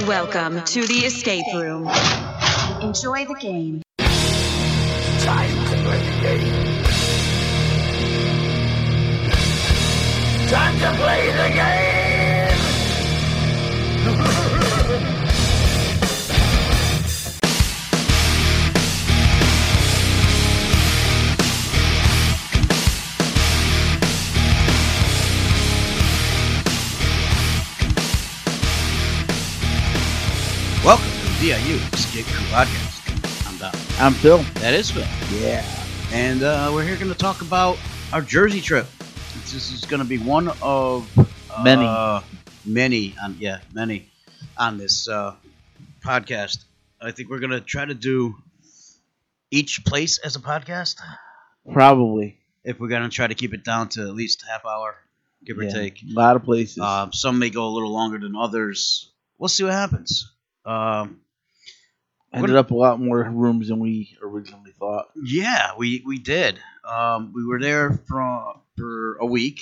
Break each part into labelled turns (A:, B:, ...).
A: Welcome to the escape room. Enjoy the game.
B: Time to play the game. Time to play the game.
C: DIU Escape Crew Podcast. I'm Don.
D: I'm Phil.
C: That is Phil.
D: Yeah.
C: And uh, we're here going to talk about our Jersey trip. This is going to be one of uh,
D: Many.
C: many, on, yeah, many on this uh, podcast. I think we're going to try to do each place as a podcast.
D: Probably.
C: If we're going to try to keep it down to at least half hour, give or take.
D: A lot of places.
C: Um, some may go a little longer than others. We'll see what happens. Um,
D: Ended up a lot more rooms than we originally thought.
C: Yeah, we we did. Um, we were there for for a week.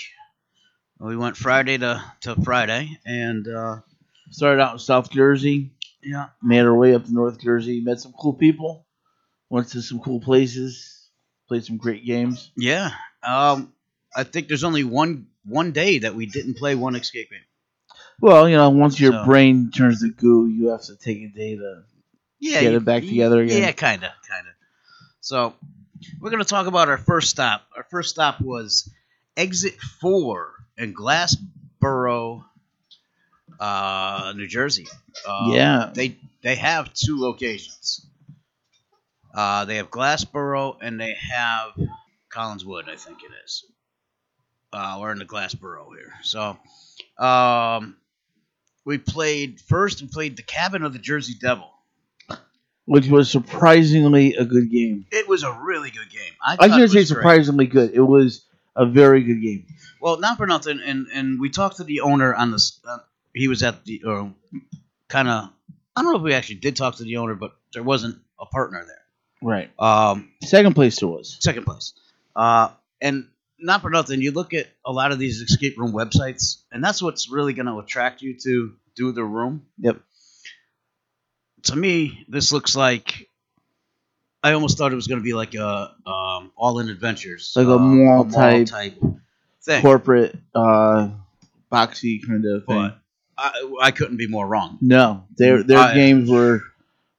C: We went Friday to, to Friday, and uh,
D: Started out in South Jersey,
C: yeah,
D: made our way up to North Jersey, met some cool people, went to some cool places, played some great games.
C: yeah. Um, I think there's only one one day that we didn't play one escape game.
D: Well, you know, once your
C: So-
D: brain turns to goo, you have to take a day to.
C: Yeah,
D: Get
C: you-
D: it back together again.
C: Yeah, kind of, kind of. So we're gonna talk about our first stop. Our first stop was exit four in Glassboro, uh, New Jersey. Um,
D: Yeah.
C: they they have two locations. Uh, they have Glassboro and they have Collingswood, I think it is. Uh, we're in the Glassboro here. So, um, we played first. We played the Cabin of the Jersey Devil.
D: Which was surprisingly a good game.
C: It was a really good game. I,
D: I shouldn't say
C: was great.
D: surprisingly good. It was a very good game.
C: Well, not for nothing, and and we talked to the owner on this. Uh, he was at the or kind of. I don't know if we actually did talk to the owner, but there wasn't a partner there.
D: Right.
C: Um,
D: Second place there was.
C: second place. Uh, and not for nothing, you look at a lot of these escape room websites, and that's what's really going to attract you to do the room.
D: Yep.
C: To me, this looks like. I almost thought it was going to be like a um, All In Adventures,
D: Like a
C: uh,
D: mall type-
C: type thing.
D: Corporate, uh, boxy kind of thing.
C: but I, I couldn't be more wrong.
D: No, their their
C: I-
D: games were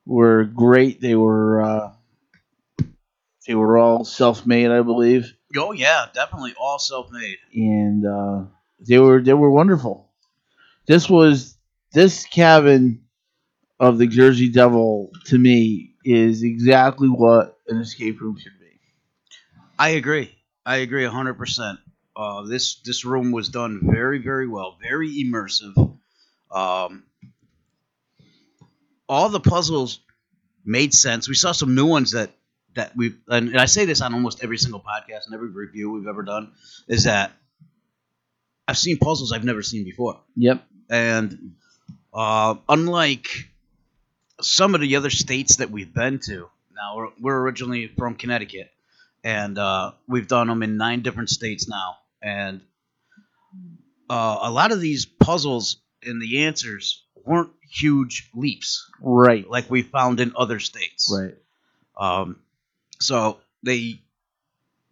D: were great. They were uh, they were all self made, I believe,
C: Oh yeah, definitely all self-made.
D: and uh, they were they were wonderful. This was this cabin of the Jersey Devil to me is exactly what an escape room should be.
C: I agree. I agree hundred percent. Uh, this this room was done very very well, very immersive. Um, all the puzzles made sense. We saw some new ones that that we and, and I say this on almost every single podcast and every review we've ever done is that I've seen puzzles I've never seen before.
D: Yep.
C: And uh, unlike some of the other states that we've been to, now we're, we're originally from Connecticut, and uh, we've done them in nine different states now. And uh, a lot of these puzzles and the answers weren't huge leaps
D: Right.
C: like we found in other states.
D: Right.
C: Um, so they,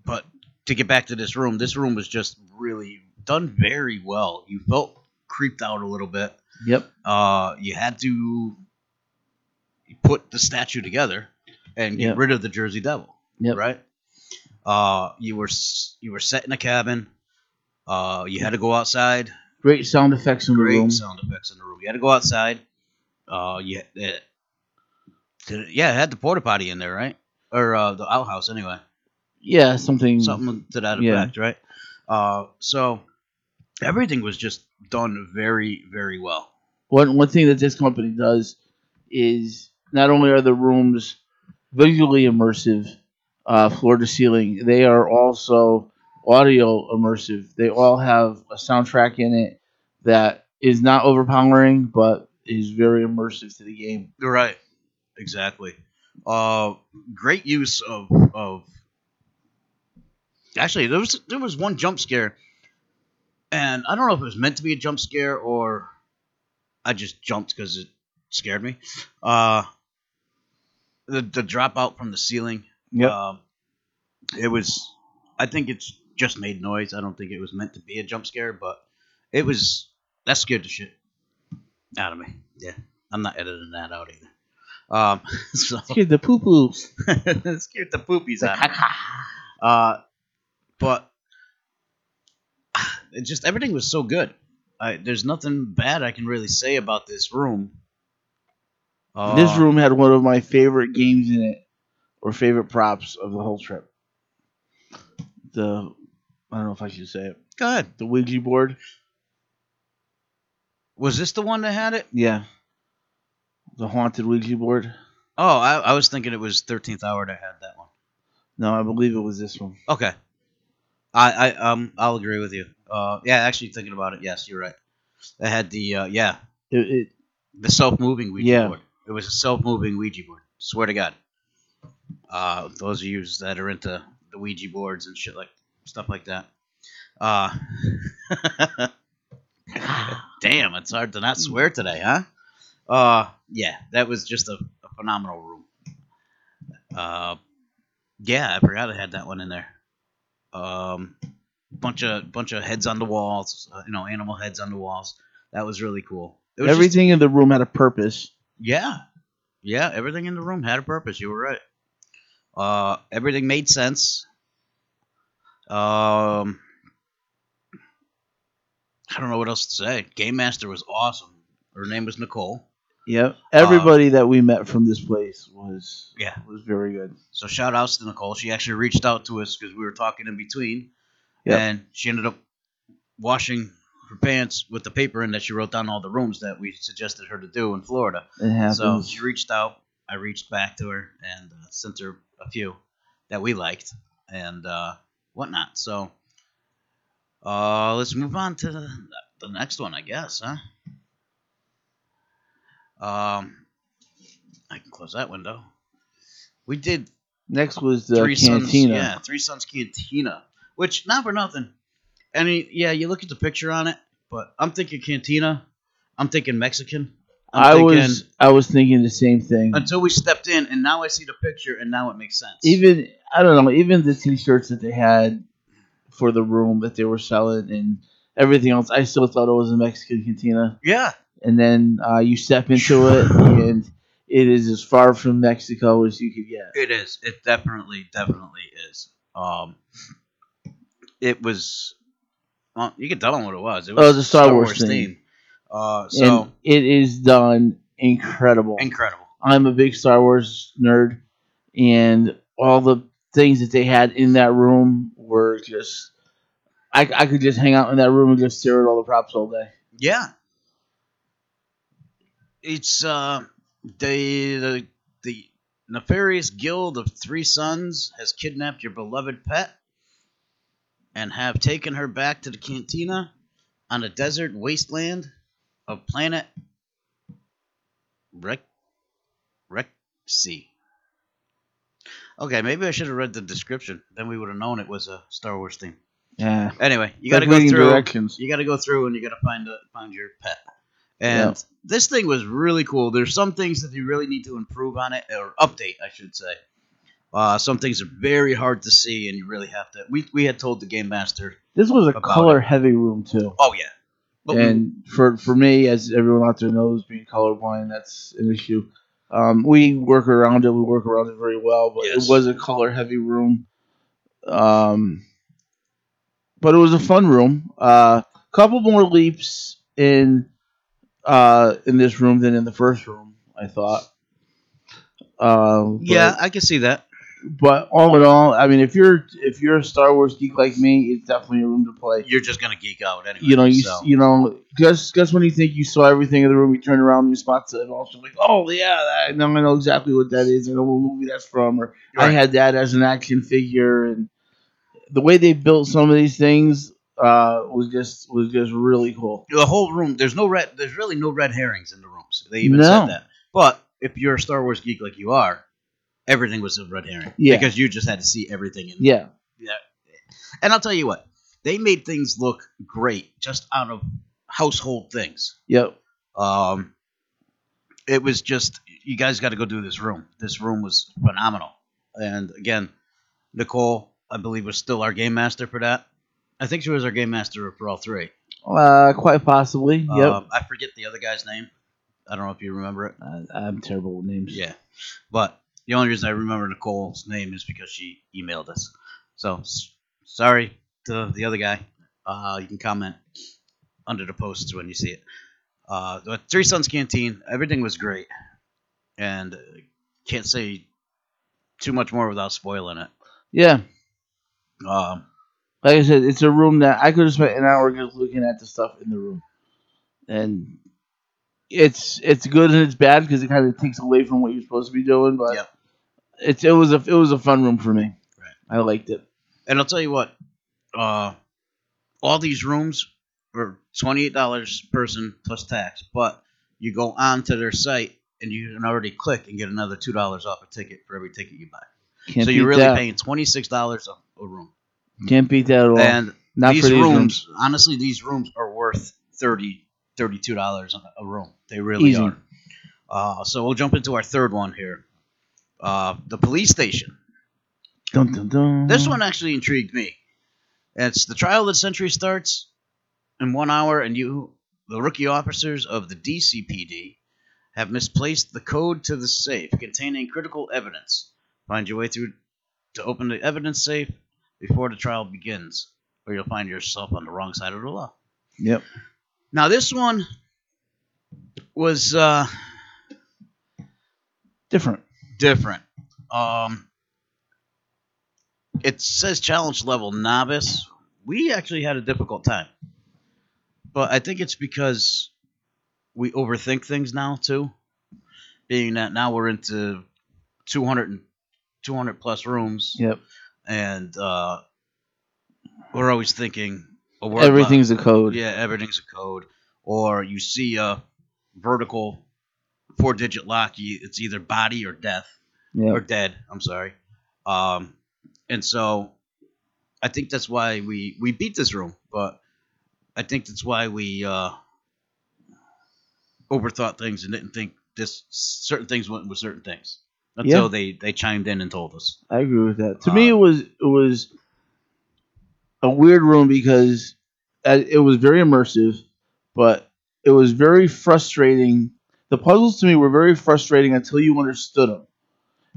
C: but to get back to this room, this room was just really done very well. You felt creeped out a little bit.
D: Yep.
C: Uh, you had to put the statue together and get
D: Yep.
C: rid of the Jersey Devil.
D: Yep.
C: Right. Uh, you were you were set in a cabin. Uh, you had to go outside.
D: Great sound effects in the
C: Great
D: room.
C: sound effects in the room. You had to go outside. Uh, you uh, it- yeah, it had the porta potty in there, right? Or uh, the outhouse, anyway.
D: Yeah, something.
C: Something to that
D: Yeah.
C: effect, right? Uh, so everything was just done very, very well.
D: One one thing that this company does is not only are the rooms visually immersive, uh, floor to ceiling, they are also audio immersive. They all have a soundtrack in it that is not overpowering, but is very immersive to the game.
C: You're right. Exactly. Uh, great use of of. Actually, there was there was one jump scare, and I don't know if it was meant to be a jump scare or I just jumped because it scared me. Uh, the the drop out from the ceiling.
D: Yeah.
C: Um, it was. I think it's just made noise. I don't think it was meant to be a jump scare, but it was. That scared the shit out of me. Yeah, I'm not editing that out either. Um, so
D: Scared the poo poo.
C: scared the poopies out. of. Uh, but it just everything was so good. I, there's nothing bad I can really say about this room. Uh,
D: this room had one of my favorite games in it, or favorite props of the whole trip. The I don't know if I should say it.
C: Go ahead.
D: The Ouija board.
C: Was this the one that had it?
D: Yeah. The haunted Ouija board.
C: Oh, I, I was thinking it was 13th Hour that had that one.
D: No, I believe it was this one.
C: Okay. I, I um I'll agree with you. Uh yeah, actually thinking about it, yes, you're right. It had the uh, yeah
D: It, it
C: the self moving Ouija
D: Yeah.
C: board. It was a self moving Ouija board. Swear to God. Uh, those of you that are into the Ouija boards and shit like stuff like that. Uh, damn, it's hard to not swear today, huh? Uh, yeah, that was just a, a phenomenal room. Uh, yeah, I forgot I had that one in there. Um, bunch of bunch of heads on the walls, uh, you know, animal heads on the walls. That was really cool. Was just-
D: everything in the room had a purpose.
C: Yeah. Yeah, everything in the room had a purpose. You were right. Uh, everything made sense. Um, I don't know what else to say. Game Master was awesome. Her name was Nicole.
D: Yep. Everybody that we met from this place was
C: Yeah.
D: was very good.
C: So shout outs to Nicole. She actually reached out to us because we were talking in between,
D: Yep.
C: and she ended up washing her pants with the paper in that she wrote down all the rooms that we suggested her to do in Florida. So she reached out. I reached back to her and uh, sent her a few that we liked and uh, whatnot. So uh, let's move on to the, the next one, I guess, huh? Um, I can close that window. We did
D: Next was the
C: Three
D: cantina.
C: Sons, yeah, Three Sons Cantina, which not for nothing. I mean, yeah, you look at the picture on it, but I'm thinking Cantina. I'm thinking Mexican. I'm
D: I
C: thinking,
D: was I was thinking the same thing.
C: until we stepped in, and now I see the picture, and now it makes sense.
D: Even I don't know, even the t-shirts that they had for the room that they were selling and everything else, I still thought it was a Mexican cantina.
C: yeah,
D: And then uh, you step into it, and it is as far from Mexico as you could get.
C: it is. It definitely, definitely is. Um, it was. Well, you can tell them what it was. It was
D: Oh, was a Star Wars theme.
C: Uh, so
D: and it is done incredible.
C: incredible.
D: I'm a big Star Wars nerd, and all the things that they had in that room were just. I, I could just hang out in that room and just stare at all the props all day.
C: Yeah. It's uh the the the nefarious guild of three sons has kidnapped your beloved pet and have taken her back to the cantina on a desert wasteland of planet Rec Rexy. Okay, maybe I should have read the description. Then we would have known it was a Star Wars theme.
D: Yeah,
C: Anyway, you got to go through
D: directions.
C: you got to go through and you got to find a, find your pet. And
D: Yeah.
C: this thing was really cool. There's some things that you really need to improve on it or update, I should say. Uh, some things are very hard to see, and you really have to. We, we had told the game master,
D: This was a color heavy room too.
C: oh yeah, but we-
D: and for for me, as everyone out there knows, being colorblind, that's an issue. Um, we work around it. We work around it very well, but
C: Yes.
D: it was a color heavy room. Um, but it was a fun room. A uh, couple more leaps in uh, in this room than in the first room. I thought. Uh,
C: yeah, I can see that.
D: But all in all, I mean, if you're if you're a Star Wars geek like me, it's definitely a room to play.
C: You're just gonna geek out anyway.
D: You know, you
C: so.
D: you know, just just when you think you saw everything in the room, you turn around and you spot it, and also like, oh yeah, that, now I know exactly what that is. I know what movie that's from, or I had that as an action figure, and the way they built some of these things uh, was just was just really cool.
C: the whole room. There's no red. There's really no red herrings in the rooms. They even
D: No.
C: said that. But if you're a Star Wars geek like you are, everything was a red herring.
D: Yeah.
C: Because you just had to see everything in.
D: Yeah,
C: Yeah. And I'll tell you what, they made things look great just out of household things.
D: yep.
C: Um, it was just you guys got to go do this room. This room was phenomenal. And again, Nicole, I believe, was still our game master for that. I think she was our game master for all three.
D: Uh, quite possibly. Yep.
C: Um, I forget the other guy's name. I don't know if you remember it.
D: Uh, I'm terrible with names.
C: Yeah, but the only reason I remember Nicole's name is because she emailed us. So s- sorry to the other guy. Uh, you can comment under the posts when you see it. Uh, the Three Sons Canteen, everything was great, and uh, can't say too much more without spoiling it.
D: Yeah.
C: Um,
D: Like I said, it's a room that I could have spent an hour just looking at the stuff in the room, and it's it's good and it's bad because it kind of takes away from what you're supposed to be doing. But
C: Yep.
D: It's it was a it was a fun room for me.
C: Right.
D: I liked it.
C: and I'll tell you what, uh, all these rooms were twenty eight dollars person plus tax, but you go on to their site and you can already click and get another two dollars off a ticket for every ticket you buy.
D: Can't
C: so you're really
D: that.
C: paying twenty six dollars a, room.
D: Can't beat that at all.
C: And
D: Not
C: these
D: these
C: rooms,
D: rooms.
C: honestly, these rooms are worth 30 32 dollars a room. They really
D: Easy.
C: are. Uh, so we'll jump into our third one here. Uh, the police station.
D: Dun, dun, dun.
C: This one actually intrigued me. It's the trial of the century starts in one hour, and you, the rookie officers of the DCPD, have misplaced the code to the safe containing critical evidence. Find your way through to open the evidence safe before the trial begins, or you'll find yourself on the wrong side of the law.
D: Yep.
C: Now, this one was uh,
D: Different.
C: Different. Um, it says challenge level novice. We actually had a difficult time, but I think it's because we overthink things now too. Being that now we're into 200 and 200 plus rooms,
D: Yep.
C: and uh, we're always thinking word
D: Everything's a code.
C: yeah, everything's a code. Or you see a vertical four digit lock, you, it's either body or death
D: Yep.
C: or dead. I'm sorry. Um, and so I think that's why we we beat this room, but I think that's why we uh, overthought things and didn't think this certain things went with certain things until
D: Yeah.
C: they they chimed in and told us.
D: I agree with that. To
C: Uh,
D: me, it was it was a weird room because uh, it was very immersive, but it was very frustrating. The puzzles to me were very frustrating until you understood them,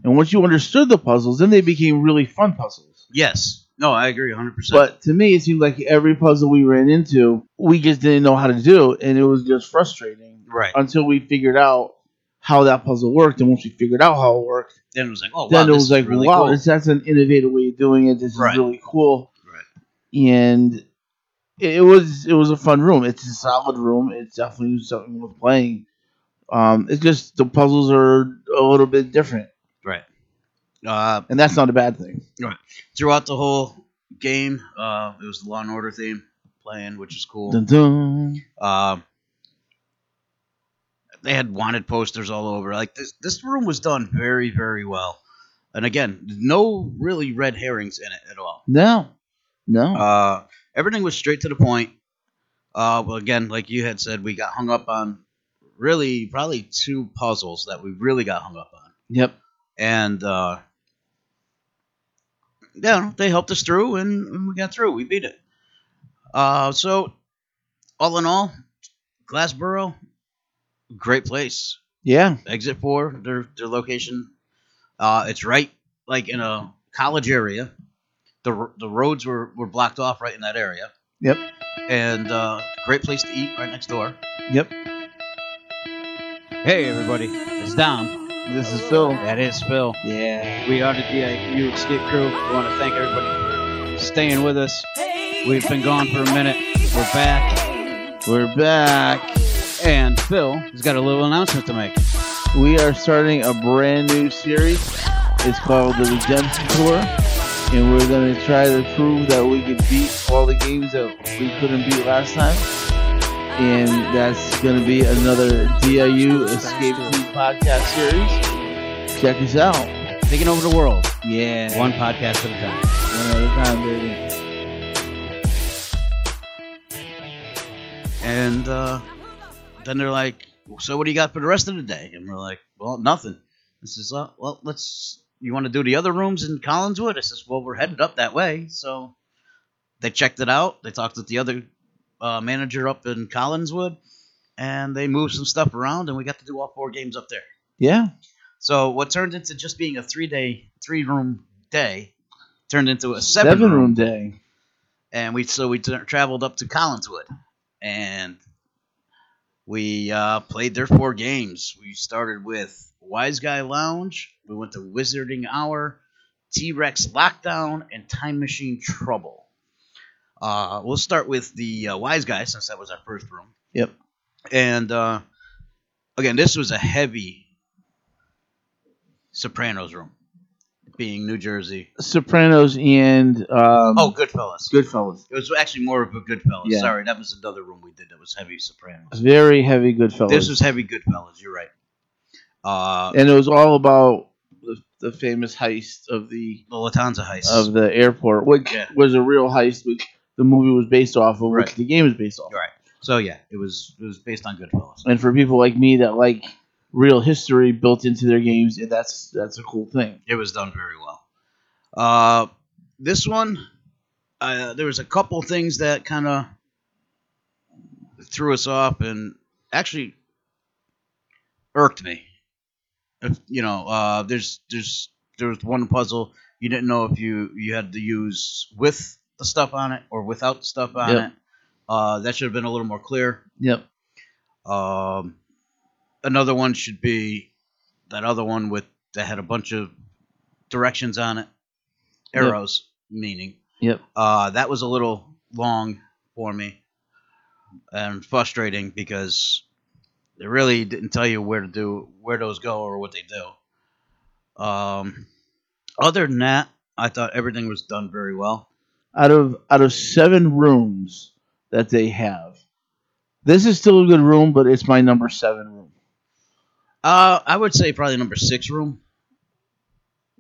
D: and once you understood the puzzles, then they became really fun puzzles.
C: Yes. No, I agree 100. percent
D: But to me, it seemed like every puzzle we ran into, we just didn't know how to do, and it was just frustrating
C: Right.
D: until we figured out how that puzzle worked. And once we figured out how it worked,
C: Then it was like, oh, wow,
D: then it was
C: is
D: like,
C: really
D: wow,
C: cool.
D: this, that's an innovative way of doing it. This is
C: Right.
D: really cool.
C: Right.
D: And it, it was it was a fun room. It's a solid room. It's definitely something worth playing. Um, it's just the puzzles are a little bit different,
C: Right. Uh,
D: and that's not a bad thing.
C: throughout the whole game, uh, it was the Law and Order theme playing, which is cool.
D: Dun, dun.
C: Um, they had wanted posters all over. Like this, this room was done very, very well. And again, no really red herrings in it at all.
D: No, no.
C: Uh, everything was straight to the point. Uh, well, again, like you had said, we got hung up on really probably two puzzles that we really got hung up on.
D: yep.
C: and uh, yeah, they helped us through, and, we got through. We beat it. Uh, so, all in all, Glassboro, great place.
D: Yeah.
C: Exit four, their their location. Uh, it's right like in a college area. The the roads were, were blocked off right in that area,
D: Yep.
C: and uh, great place to eat right next door.
D: Yep.
E: Hey everybody, it's Dom.
D: This is Phil.
E: That is Phil.
D: Yeah.
E: We are the DIU Escape Crew. We want to thank everybody for staying with us. We've been gone for a minute. We're back,
D: We're back.
E: and Phil has got a little announcement to make.
D: We are starting a brand new series. It's called the Redemption Tour. And we're going to try to prove that we can beat all the games that we couldn't beat last time. And that's going to be another DIU Escape Crew podcast series. Check us out.
E: Taking over the world,
D: Yeah.
E: one podcast at a time.
D: One at a time, baby.
C: And uh, then they're like, so what do you got for the rest of the day? And we're like, well, nothing. This is uh, well, let's. You want to do the other rooms in Collingswood? I says, well, we're headed up that way. So they checked it out. They talked with the other uh, manager up in Collingswood, and they moved some stuff around, and we got to do all four games up there.
D: Yeah.
C: So what turned into just being a three day, three room day, turned into a seven,
D: Seven
C: room
D: day.
C: and we so we t- traveled up to Collingswood, and we uh, played their four games. We started with Wise Guy Lounge. We went to Wizarding Hour, T Rex Lockdown, and Time Machine Trouble. Uh, we'll start with the uh, Wise Guy since that was our first room.
D: Yep.
C: And uh, again, this was a heavy Sopranos room, being New Jersey.
D: Sopranos and um,
C: Oh, Goodfellas.
D: Goodfellas.
C: It was actually more of a Goodfellas.
D: Yeah.
C: Sorry, that was another room we did that was heavy Sopranos.
D: Very heavy Goodfellas.
C: This was heavy Goodfellas. You're right. Uh,
D: and it was all about the, the famous heist of the
C: the Lufthansa heist.
D: of the airport, which
C: Yeah.
D: was a real heist, which the movie was based off of,
C: Right.
D: which the game is based off.
C: Right. So yeah, it was it was based on Goodfellas.
D: And for people like me that like real history built into their games, that's that's a cool thing.
C: It was done very well. Uh, this one, uh, there was a couple things that kind of threw us off and actually irked me. If, you know, uh, there's there's there was one puzzle you didn't know if you you had to use with the stuff on it or without the stuff on
D: Yep.
C: it. Uh, that should have been a little more clear.
D: Yep.
C: Um, another one should be that other one with that had a bunch of directions on it,
D: Yep.
C: arrows meaning.
D: Yep.
C: Uh, that was a little long for me and frustrating because they really didn't tell you where to do where those go or what they do. Um, other than that, I thought everything was done very well.
D: Out of out of seven rooms that they have, this is still a good room, but it's my number seven room.
C: Uh, I would say probably number six room,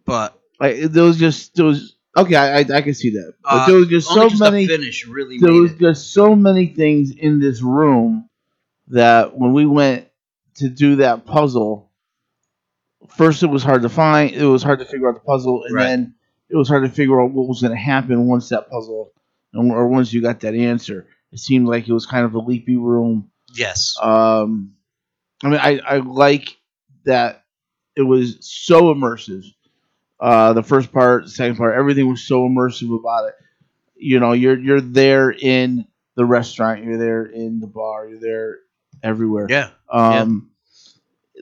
C: but
D: was just those. okay, I I, I can see that, but
C: uh,
D: there was just so
C: just
D: many.
C: finish really
D: there was
C: it.
D: just so many things in this room that when we went to do that puzzle, first it was hard to find. It was hard to figure out the puzzle, and
C: Right.
D: then it was hard to figure out what was going to happen once that puzzle, or once you got that answer. It seemed like it was kind of a leapy room.
C: Yes.
D: Um, I mean, I, I like that it was so immersive. Uh, the first part, the second part, everything was so immersive about it. You know, you're you're there in the restaurant, you're there in the bar, you're there everywhere.
C: Yeah.
D: Um,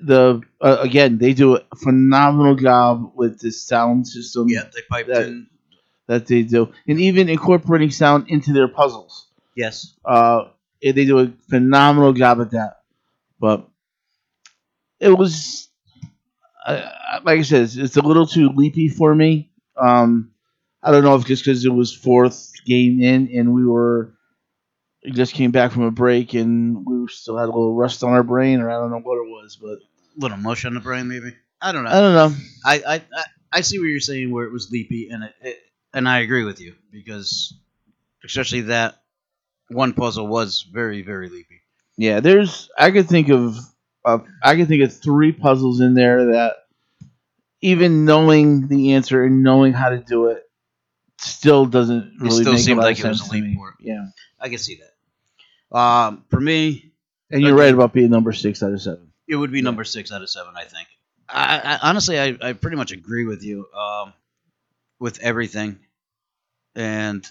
D: the uh, again, they do a phenomenal job with this sound system
C: Yeah. They piped
D: That-
C: in.
D: that they do, and even incorporating sound into their puzzles.
C: Yes.
D: Uh, they do a phenomenal job at that. But it was, uh, like I said, it's, it's a little too leapy for me. Um, I don't know if just because it was fourth game in and we were we just came back from a break and we still had a little rust on our brain, or I don't know what it was, but
C: little mush on the brain, maybe. I don't know.
D: I don't know.
C: I, I, I, I see what you're saying where it was leapy, and it, it and I agree with you because especially that one puzzle was very very leapy.
D: Yeah, there's. I could think of. Uh, I could think of three puzzles in there that, even knowing the answer and knowing how to do it, still doesn't really
C: still
D: make
C: seemed like it was a
D: to
C: leap
D: me. Yeah,
C: I can see that. Um, for me,
D: and you're
C: Okay.
D: right about being number six out of seven.
C: It would be number six out of seven. I think. I, I honestly, I, I pretty much agree with you um, with everything, and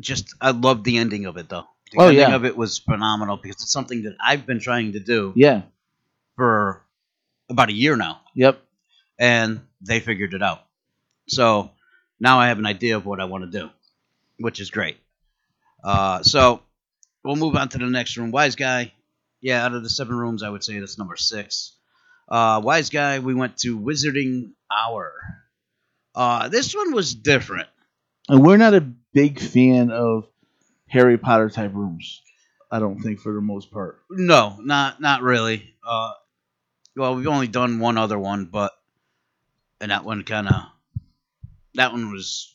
C: just I love the ending of it though. The
D: Oh,
C: ending
D: yeah.
C: of it was phenomenal because it's something that I've been trying to do
D: Yeah.
C: for about a year now.
D: Yep.
C: and they figured it out. So now I have an idea of what I want to do, which is great. Uh, so we'll move on to the next room. Wise guy, yeah, out of the seven rooms, I would say that's number six. Uh, Wise guy, we went to Wizarding Hour. Uh, this one was different.
D: And we're not a big fan of Harry Potter type rooms. I don't think for the most part.
C: No, not not really. Uh, well, we've only done one other one, but and that one kind of that one was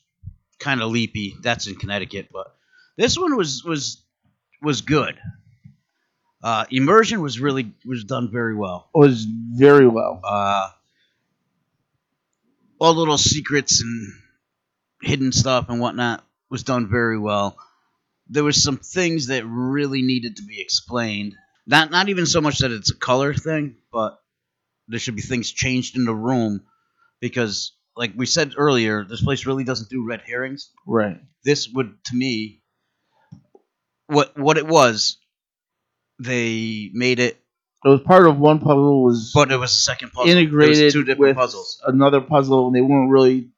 C: kind of leapy. That's in Connecticut, but this one was was was good. Uh, immersion was really was done very well.
D: was very well.
C: Uh, all little secrets and hidden stuff and whatnot was done very well. There was some things that really needed to be explained. Not not even so much that it's a color thing, but there should be things changed in the room because, like we said earlier, this place really doesn't do red herrings.
D: Right.
C: This would, to me, what what it was. They made it,
D: It was part of one puzzle was
C: but it was a second puzzle. It was
D: integrated
C: two different
D: with
C: puzzles.
D: another puzzle, and they weren't really.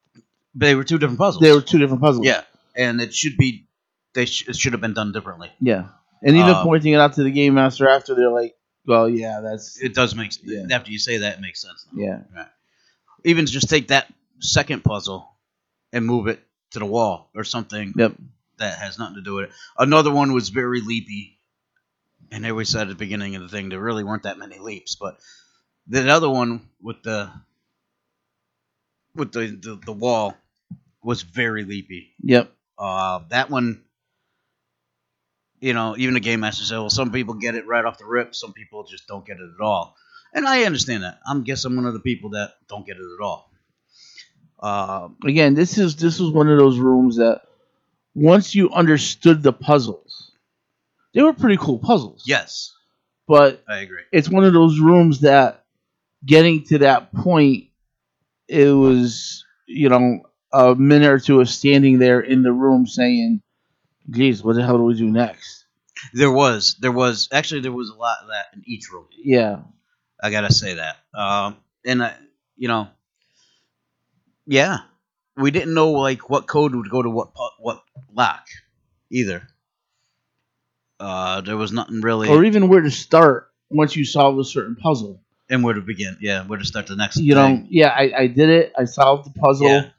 C: But They were two different puzzles.
D: They were two different puzzles.
C: Yeah, and it should be. They sh- it should have been done differently.
D: Yeah. And even
C: Um,
D: pointing it out to the game master after, they're like, "Well, yeah, that's
C: It does make.
D: Yeah.
C: After you say that, it makes sense. now.
D: yeah,
C: Even just take that second puzzle and move it to the wall or something
D: yep,
C: that has nothing to do with it. Another one was very leapy, and there we said at the beginning of the thing there really weren't that many leaps, but the other one with the with the the, the wall was very leapy.
D: yep,
C: Uh, that one, you know, even the game master said, well, some people get it right off the rip, some people just don't get it at all. And I understand that. I'm guess I'm one of the people that don't get it at all. Uh,
D: again, this is this was one of those rooms that once you understood the puzzles, they were pretty cool puzzles.
C: yes,
D: but
C: I agree.
D: it's one of those rooms that getting to that point, it was you know a minute or two of standing there in the room saying, "Geez, what the hell do we do next?"
C: There was, there was, actually, there was a lot of that in each room.
D: Yeah,
C: I gotta say that. Um, and I, you know, yeah, we didn't know like what code would go to what what lock either. Uh, there was nothing really,
D: or even where to start once you solve a certain puzzle.
C: and where to begin. Yeah, where to start the next.
D: You
C: thing.
D: know, yeah, I, I did it. I solved the puzzle.
C: Yeah.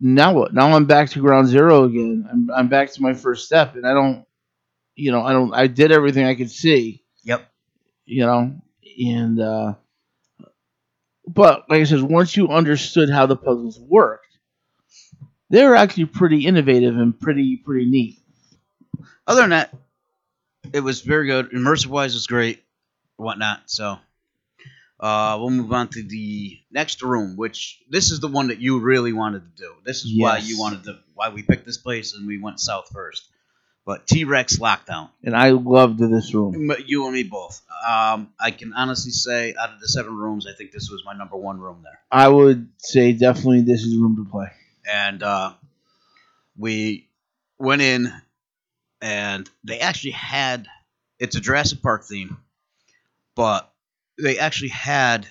D: Now what? Now I'm back to ground zero again. I'm I'm back to my first step, and I don't, you know, I don't. I did everything I could see.
C: Yep.
D: You know, and uh, but like I said, once you understood how the puzzles worked, they were actually pretty innovative and pretty pretty neat.
C: Other than that, it was very good. Immersive wise, was great, whatnot. So, uh, we'll move on to the next room, which this is the one that you really wanted to do. This is why you wanted to, why we picked this place and we went south first. But T Rex Lockdown,
D: And I loved this room.
C: You and me both. Um, I can honestly say, out of the seven rooms, I think this was my number one room there.
D: I would say definitely this is room to play.
C: and uh, we went in, and they actually had it's a Jurassic Park theme, but they actually had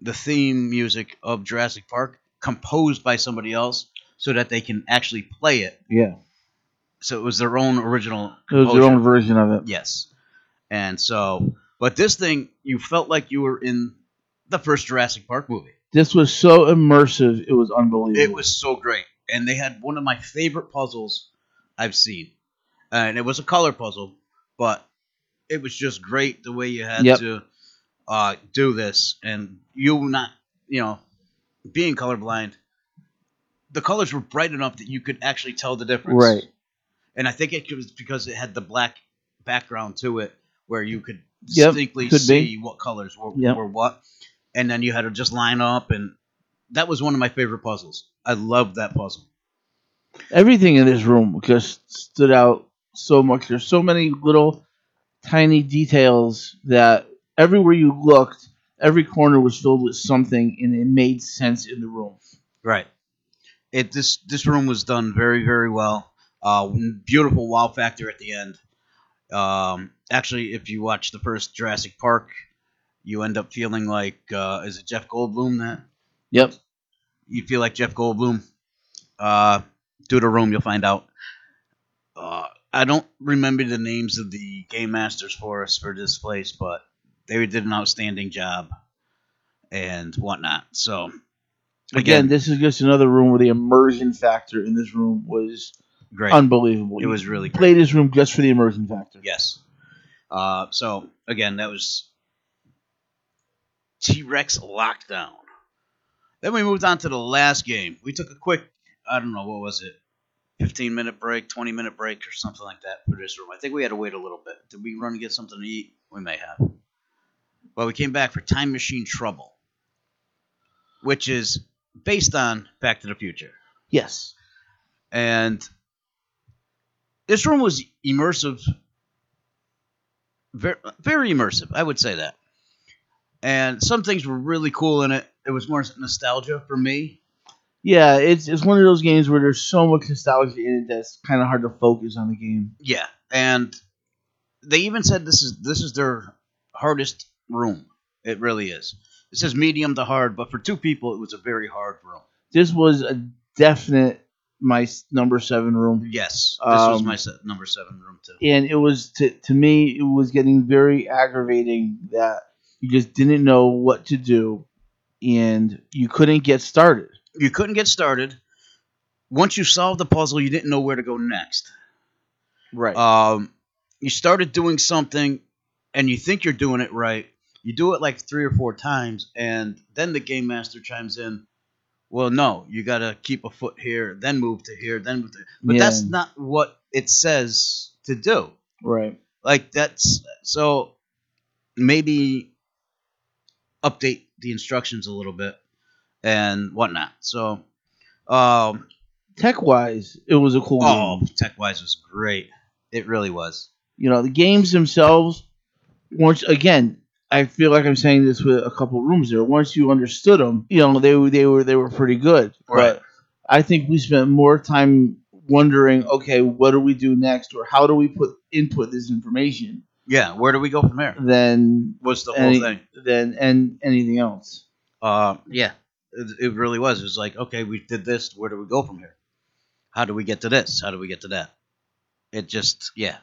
C: the theme music of Jurassic Park composed by somebody else so that they can actually play it.
D: Yeah,
C: So it was their own original.
D: it was their own version of it.
C: Yes. And so, but this thing, you felt like you were in the first Jurassic Park movie.
D: This was so immersive; it was unbelievable.
C: It was so great. And they had one of my favorite puzzles I've seen. And it was a color puzzle, but it was just great the way you had
D: Yep.
C: to uh, do this. And you not, you know, being colorblind, the colors were bright enough that you could actually tell the difference.
D: right.
C: And I think it was because it had the black background to it where you could
D: Yep,
C: distinctly
D: could
C: see
D: be.
C: what colors were,
D: Yep.
C: were what. And then you had to just line up and that was one of my favorite puzzles. I loved that puzzle.
D: Everything in this room just stood out so much. There's so many little tiny details that everywhere you looked, every corner was filled with something, and it made sense in the room.
C: Right. It this this room was done very very well. Uh, beautiful wow factor at the end. Um, actually, if you watch the first Jurassic Park, you end up feeling like uh, is it Jeff Goldblum that
D: Yep.
C: you feel like Jeff Goldblum. Uh, do the room, you'll find out. Uh, I don't remember the names of the game masters for us for this place, but they did an outstanding job and whatnot. So
D: Again, this is just another room where the immersion factor in this room was
C: great.
D: unbelievable.
C: it was really great.
D: Play this room just for the immersion factor.
C: Yes. Uh, so again, that was T Rex Lockdown. Then we moved on to the last game. We took a quick, I don't know, what was it? 15 minute break, 20 minute break, or something like that for this room. I think we had to wait a little bit. Did we run and get something to eat? We may have. But we came back for Time Machine Trouble, which is based on Back to the Future.
D: Yes.
C: And this room was immersive, very, very immersive. I would say that. And some things were really cool in it. It was more nostalgia for me.
D: Yeah, it's it's one of those games where there's so much nostalgia in it that's kind of hard to focus on the game.
C: Yeah, and they even said this is this is their hardest room. It really is. It says medium to hard, but for two people, it was a very hard room.
D: This was a definite my number seven room,
C: Yes, this was
D: Um,
C: my se- number seven room too.
D: and it was to to me it was getting very aggravating that you just didn't know what to do, and you couldn't get started.
C: You couldn't get started. Once you solved the puzzle, you didn't know where to go next.
D: Right.
C: Um, you started doing something, and you think you're doing it right. You do it like three or four times, and then the game master chimes in. Well, no, you got to keep a foot here, then move to here, then move to. But
D: Yeah.
C: that's not what it says to do.
D: right.
C: Like that's so maybe update the instructions a little bit and whatnot. So, um,
D: Tech wise, it was a cool
C: oh,
D: game.
C: TechWise was great. It really was.
D: You know, the games themselves. Once again, I feel like I'm saying this with a couple rooms there. Once you understood them, you know they were they were they were pretty good.
C: Right.
D: But I think we spent more time wondering, okay, what do we do next, or how do we put input this information
C: Yeah, where do we go from there?
D: Then
C: what's the whole
D: any,
C: thing.
D: Then and anything else.
C: Uh, yeah, it, it really was. It was like, okay, we did this. Where do we go from here? How do we get to this? How do we get to that? It just, yeah.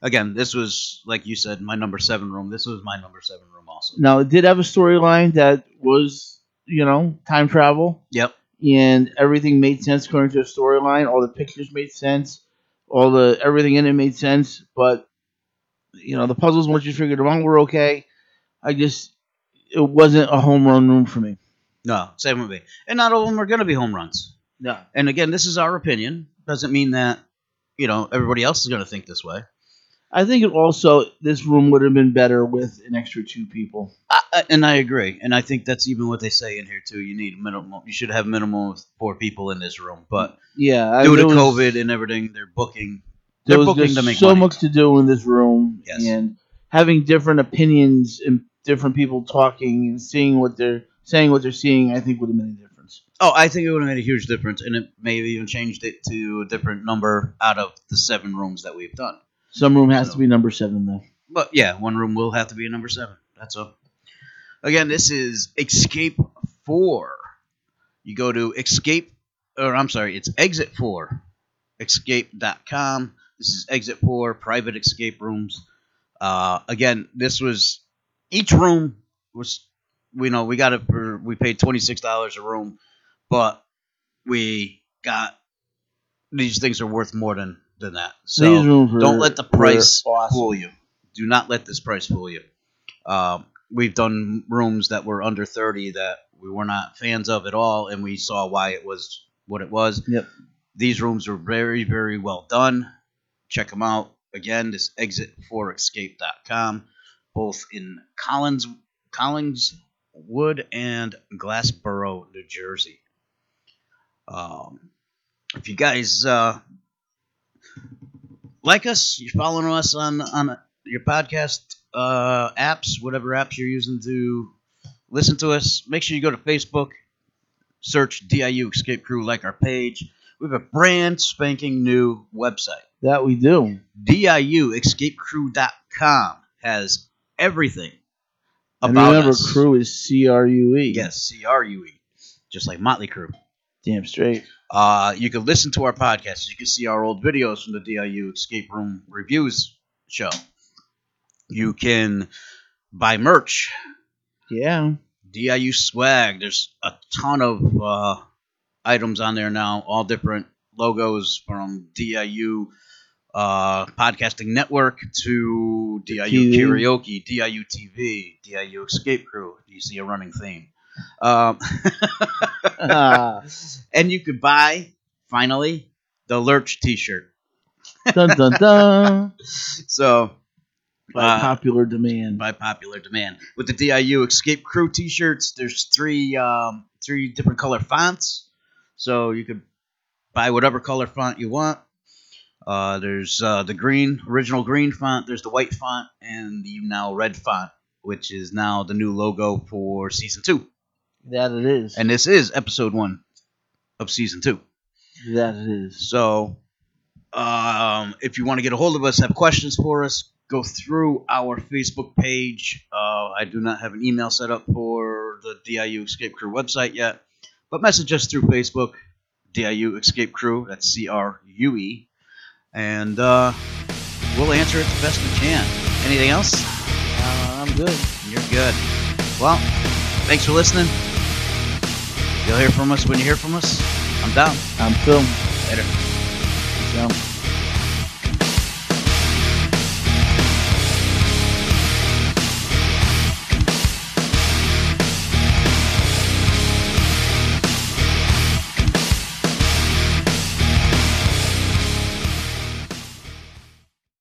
C: Again, this was like you said, my number seven room. This was my number seven room also.
D: Now it did have a storyline that was, you know, time travel.
C: Yep.
D: and everything made sense according to the storyline. All the pictures made sense. All the everything in it made sense. But you know, the puzzles once you figured them out were okay. I just it wasn't a home run room for me.
C: No, same with me. And not all of them are going to be home runs.
D: No.
C: And again, this is our opinion. Doesn't mean that you know everybody else is going to think this way.
D: I think it also this room would have been better with an extra two people.
C: I, I- and I agree, and I think that's even what they say in here too. You need minimum. You should have minimum of four people in this room, but
D: Yeah, I-
C: due to
D: there was-
C: COVID and everything, they're booking.
D: there
C: They're
D: was
C: booking
D: just
C: to make
D: so
C: money.
D: much to do in this room,
C: Yes.
D: and having different opinions and different people talking and seeing what they're saying, what they're seeing, I think would have made a difference.
C: Oh, I think it would have made a huge difference, and it may have even changed it to a different number out of the seven rooms that we've done.
D: Some room has
C: So-
D: to be number seven though.
C: But yeah, one room will have to be a number seven. That's all. Again, this is Escape Four. You go to Escape, or I'm sorry, it's Exit Four, Escape.com. This is Exit Four, private escape rooms. Uh, again, this was each room was, we know we got it for we paid twenty six dollars a room, but we got these things are worth more than than that. So don't let the price
D: awesome.
C: fool you. Do not let this price fool you. Um, we've done rooms that were under 30 that we were not fans of at all, and we saw why it was what it was.
D: Yep.
C: These rooms are very, very well done. Check them out. Again, this exit4escape.com, both in Collins Collins, Collingswood and Glassboro, New Jersey. Um, if you guys uh, like us, you're following us on on your podcast uh, apps, whatever apps you're using to listen to us. Make sure you go to Facebook, search DIU Escape Crew, like our page. We have a brand spanking new website.
D: That we do.
C: DIUEscapeCrew.com has everything
D: And
C: about
D: remember,
C: us.
D: crew is C R U E.
C: Yes, C R U E, just like Mötley Crüe.
D: Damn straight.
C: Uh, you can listen to our podcast. You can see our old videos from the DIU Escape Room Reviews show. You can buy merch,
D: Yeah.
C: DIU swag. There's a ton of uh, items on there now, all different logos from DIU uh, Podcasting Network to DIU. Karaoke, DIU TV, DIU Escape Crew. You see a running theme. Um,
D: Ah,
C: and you could buy finally the Lurch T-shirt.
D: dun dun dun.
C: So
D: By
C: Uh,
D: popular demand.
C: by popular demand. With the DIU Escape Crew T-shirts, there's three um, three different color fonts, so you could buy whatever color font you want. Uh, there's uh, the green original green font. There's the white font and the now red font, which is now the new logo for season two.
D: That it is.
C: And this is episode one of season two.
D: that it is.
C: So, um, if you want to get a hold of us, have questions for us, go through our Facebook page. Uh, I do not have an email set up for the DIU Escape Crue website yet, but message us through Facebook, DIU Escape Crue. That's C R U E, and uh, we'll answer it the best we can. Anything else?
D: Uh, I'm good.
C: You're good. Well, thanks for listening. You'll hear from us when you hear from us. I'm down.
D: I'm Phil.
C: Later.
D: So.